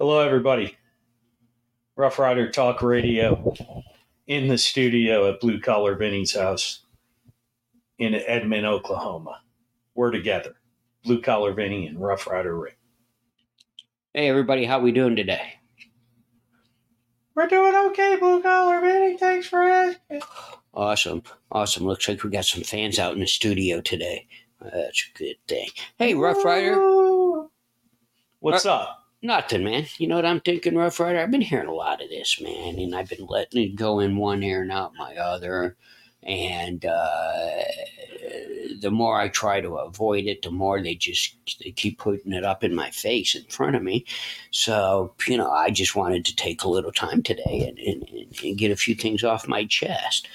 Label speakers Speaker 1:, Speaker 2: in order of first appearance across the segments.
Speaker 1: Hello, everybody. Rough Rider Talk Radio in the studio at Blue Collar Vinny's house in Edmond, Oklahoma. We're together, Blue Collar Vinny and Rough Rider Rick.
Speaker 2: Hey everybody, how we doing today?
Speaker 1: We're doing okay, Blue Collar Vinny. Thanks for asking.
Speaker 2: Awesome, awesome. Looks like we got some fans out in the studio today. That's a good thing. Hey, Rough Rider.
Speaker 1: What's up?
Speaker 2: Nothing, man. You know what I'm thinking, Rough Rider? I've been hearing a lot of this, man, and I've been letting it go in one ear and out my other. And uh, the more I try to avoid it, the more they just they keep putting it up in my face in front of me. So you know, I just wanted to take a little time today and, and, and get a few things off my chest.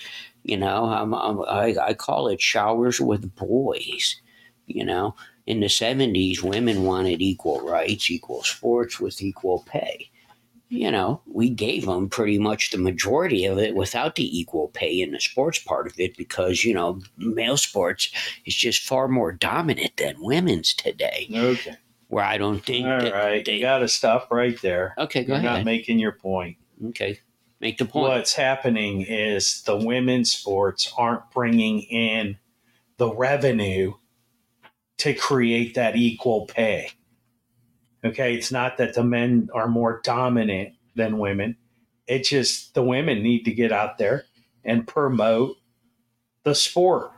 Speaker 2: You know, I'm, I'm, I, I call it showers with boys. You know, in the 70s, women wanted equal rights, equal sports with equal pay. You know, we gave them pretty much the majority of it without the equal pay in the sports part of it because, you know, male sports is just far more dominant than women's today.
Speaker 1: Okay.
Speaker 2: Where I don't think
Speaker 1: All right.
Speaker 2: they.
Speaker 1: You got to stop right there.
Speaker 2: okay, go
Speaker 1: You're not making your point.
Speaker 2: okay, make the point.
Speaker 1: What's happening is the women's sports aren't bringing in the revenue to create that equal pay. Okay, it's not that the men are more dominant than women. It's just the women need to get out there and promote the sport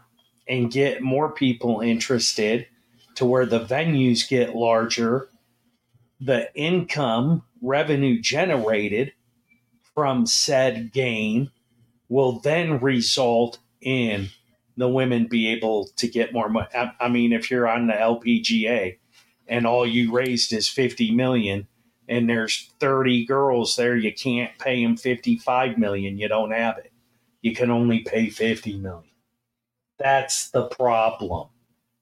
Speaker 1: and get more people interested to where the venues get larger, the income revenue generated from said game will then result in the women be able to get more money. I, I mean, if you're on the LPGA and all you raised is 50 million and there's 30 girls there, you can't pay them 55 million. You don't have it. You can only pay 50 million. That's the problem.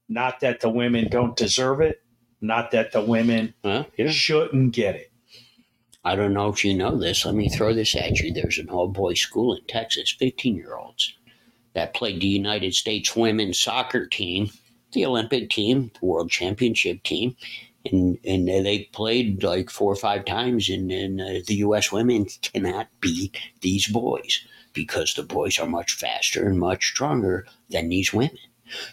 Speaker 1: Not that the women don't deserve it, not that the women
Speaker 2: Huh? Yeah.
Speaker 1: shouldn't get it.
Speaker 2: I don't know if you know this. Let me throw this at you. There's an all boys school in Texas, 15 year olds, that played the United States women's soccer team, the Olympic team, the world championship team. And, and they played like four or five times, and, and uh, the U.S. women cannot beat these boys because the boys are much faster and much stronger than these women.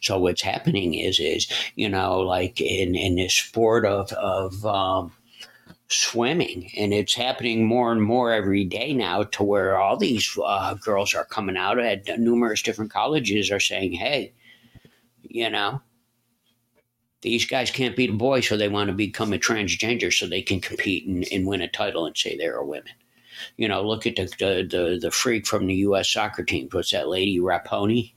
Speaker 2: So what's happening is, is you know, like in, in this sport of of um, swimming, and it's happening more and more every day now, to where all these uh, girls are coming out at numerous different colleges are saying, "Hey, you know." These guys can't beat a boy, so they want to become a transgender so they can compete and, and win a title and say they're a woman You know, look at the, the, the, the freak from the U.S. soccer team. What's that lady, Raponi?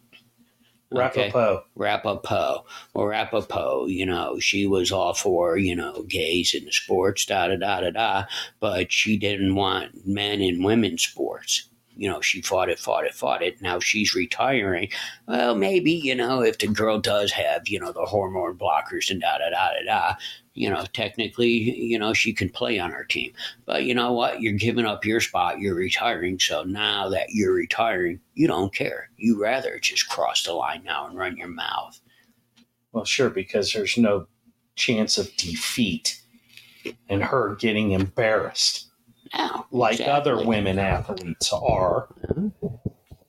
Speaker 2: Okay.
Speaker 1: Rapapo.
Speaker 2: Rapapo. Well, Rapapo, you know, she was all for, you know, gays in the sports, da da da da da, but she didn't want men in women's sports. You know, she fought it, fought it, fought it. Now she's retiring. Well, maybe, you know, if the girl does have, you know, the hormone blockers and da da da da da, you know, technically, you know, she can play on our team. But you know what? You're giving up your spot. You're retiring. So now that you're retiring, you don't care. You rather just cross the line now and run your mouth.
Speaker 1: Well, sure, because there's no chance of defeat and her getting embarrassed Like other women athletes are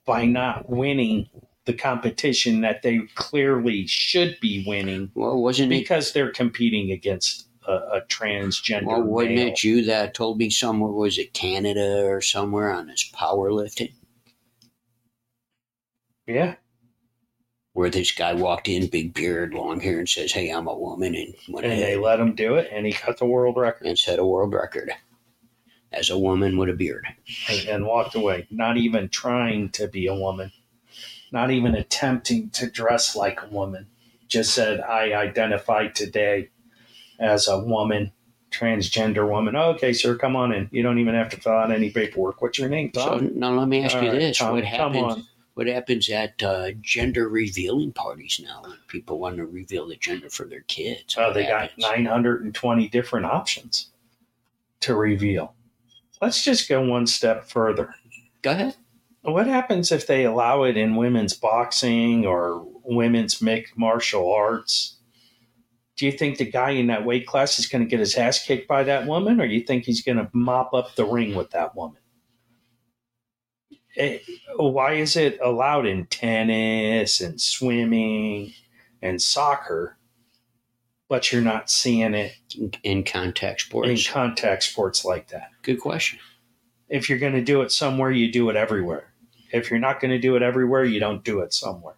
Speaker 1: by not winning the competition that they clearly should be winning
Speaker 2: Well, wasn't it?
Speaker 1: because they're competing against a, a transgender
Speaker 2: Well, wasn't
Speaker 1: male.
Speaker 2: it you that told me somewhere was it Canada or somewhere on this powerlifting?
Speaker 1: Yeah,
Speaker 2: where this guy walked in, big beard, long hair, and says, "Hey, I'm a woman," and
Speaker 1: and they let him do it, and he cut the world record.
Speaker 2: And set a world record as a woman with a beard.
Speaker 1: and, walked away, not even trying to be a woman, not even attempting to dress like a woman. Just said, I identify today as a woman, transgender woman. okay, sir, come on in. You don't even have to fill out any paperwork. What's your name,
Speaker 2: So now let me ask
Speaker 1: All
Speaker 2: you
Speaker 1: right,
Speaker 2: this:
Speaker 1: Tom,
Speaker 2: What happens? What happens at uh, gender revealing parties now when people want to reveal the gender for their kids?
Speaker 1: Oh,
Speaker 2: What
Speaker 1: they got 920 different options to reveal. Let's just go one step further.
Speaker 2: Go ahead.
Speaker 1: What happens if they allow it in women's boxing or women's mixed martial arts? do you think the guy in that weight class is going to get his ass kicked by that woman, or you think he's going to mop up the ring with that woman? Eh, why is it allowed in tennis and swimming and soccer, but you're not seeing it
Speaker 2: In, in contact
Speaker 1: in
Speaker 2: sports.
Speaker 1: contact sports like that?
Speaker 2: Good question.
Speaker 1: If you're going to do it somewhere, you do it everywhere. If you're not going to do it everywhere, you don't do it somewhere.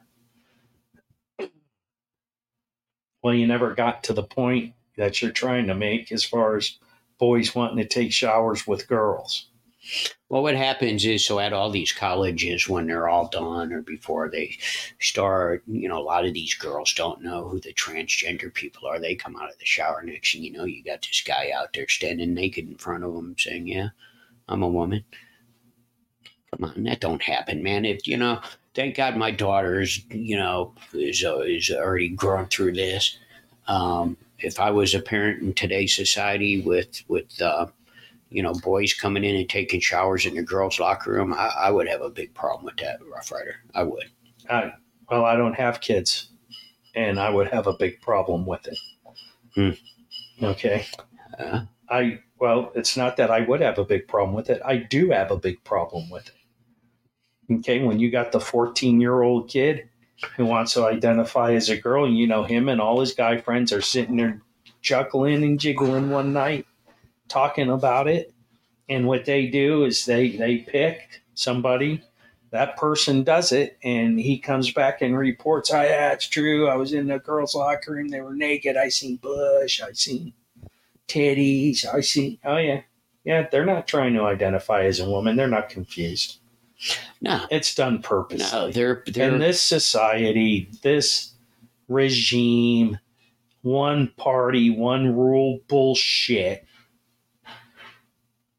Speaker 1: Well, you never got to the point that you're trying to make as far as boys wanting to take showers with girls.
Speaker 2: Well, what happens is, so at all these colleges, when they're all done or before they start, you know, a lot of these girls don't know who the transgender people are. They come out of the shower next and you know, you got this guy out there standing naked in front of them saying, Yeah, I'm a woman. Come on, that don't happen, man. If, you know, thank God my daughter's, you know, is, uh, is already grown through this. Um, if I was a parent in today's society with, with, uh, you know, boys coming in and taking showers in the girls' locker room, I, I would have a big problem with that, Rough Rider. I would.
Speaker 1: I, well, I don't have kids, and I would have a big problem with it.
Speaker 2: Hmm.
Speaker 1: Okay.
Speaker 2: Uh,
Speaker 1: I well, it's not that I would have a big problem with it. I do have a big problem with it. Okay, when you got the 14 year old kid who wants to identify as a girl, and you know him and all his guy friends are sitting there chuckling and jiggling one night, talking about it, and what they do is they they pick somebody. That person does it, and he comes back and reports, "I yeah, it's true. I was in the girls' locker room. They were naked. I seen bush. I seen titties. I seen. Oh yeah, yeah. They're not trying to identify as a woman. They're not confused.
Speaker 2: no,
Speaker 1: It's done purposely.
Speaker 2: no, they're they're
Speaker 1: In this society, this regime, one party, one rule bullshit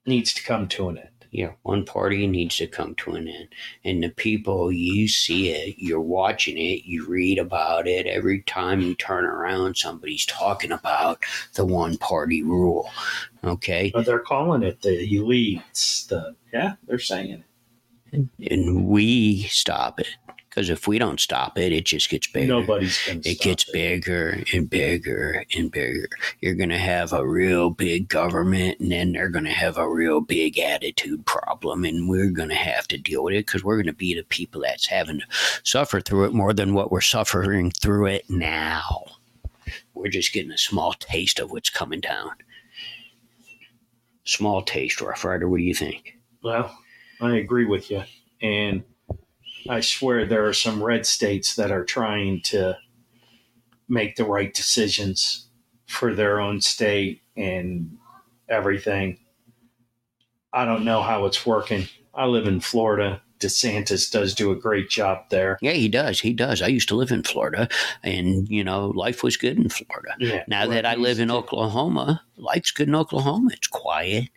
Speaker 1: needs to come to an end.
Speaker 2: yeah. One party needs to come to an end, and the people you see it, you're watching it, you read about it. Every time you turn around, somebody's talking about the one party rule. Okay,
Speaker 1: But they're calling it the elites. The yeah, they're saying it.
Speaker 2: and we stop it because if we don't stop it, it just gets bigger.
Speaker 1: Nobody's going to.
Speaker 2: it gets bigger and bigger and bigger. You're going to have a real big government, and then they're going to have a real big attitude problem, and we're going to have to deal with it because we're going to be the people that's having to suffer through it more than what we're suffering through it now. We're just getting a small taste of what's coming down. Small taste, Rough Rider. What do you think?
Speaker 1: Well, I agree with you. And I swear there are some red states that are trying to make the right decisions for their own state and everything. I don't know how it's working. I live in Florida. DeSantis does do a great job there.
Speaker 2: Yeah, he does. He does. I used to live in Florida, and you know, life was good in Florida.
Speaker 1: Yeah.
Speaker 2: Now that I live in Oklahoma, life's good in Oklahoma. It's quiet.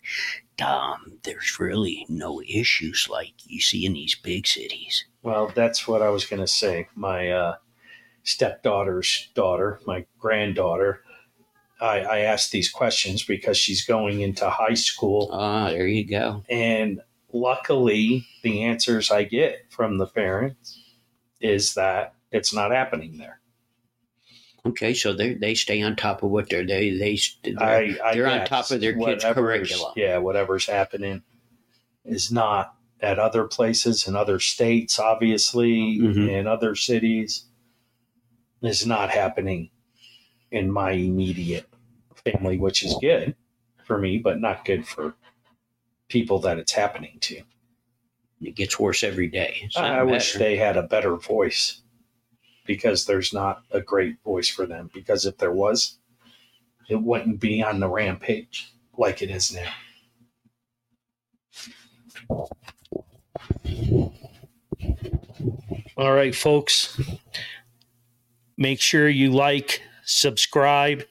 Speaker 2: Um, there's really no issues like you see in these big cities.
Speaker 1: Well, that's what I was going to say. My uh, stepdaughter's daughter, my granddaughter, I, I asked these questions because she's going into high school.
Speaker 2: Ah, there you go.
Speaker 1: And luckily, the answers I get from the parents is that it's not happening there.
Speaker 2: Okay, so they they stay on top of what they're they they they're,
Speaker 1: I, I
Speaker 2: they're on top of their kids' curriculum.
Speaker 1: Yeah, whatever's happening is not at other places in other states, obviously,
Speaker 2: Mhm.
Speaker 1: in other cities, is not happening in my immediate family, which is good for me, but not good for people that it's happening to.
Speaker 2: It gets worse every day.
Speaker 1: I wish they had a better voice because there's not a great voice for them. Because if there was, it wouldn't be on the rampage like it is now. All right, folks. Make sure you like, subscribe,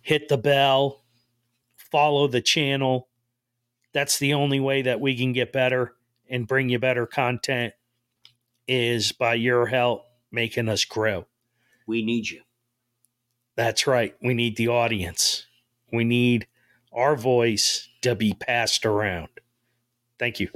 Speaker 1: hit the bell, follow the channel. That's the only way that we can get better and bring you better content is by your help making us grow.
Speaker 2: We need you.
Speaker 1: That's right. We need the audience. We need our voice to be passed around. Thank you.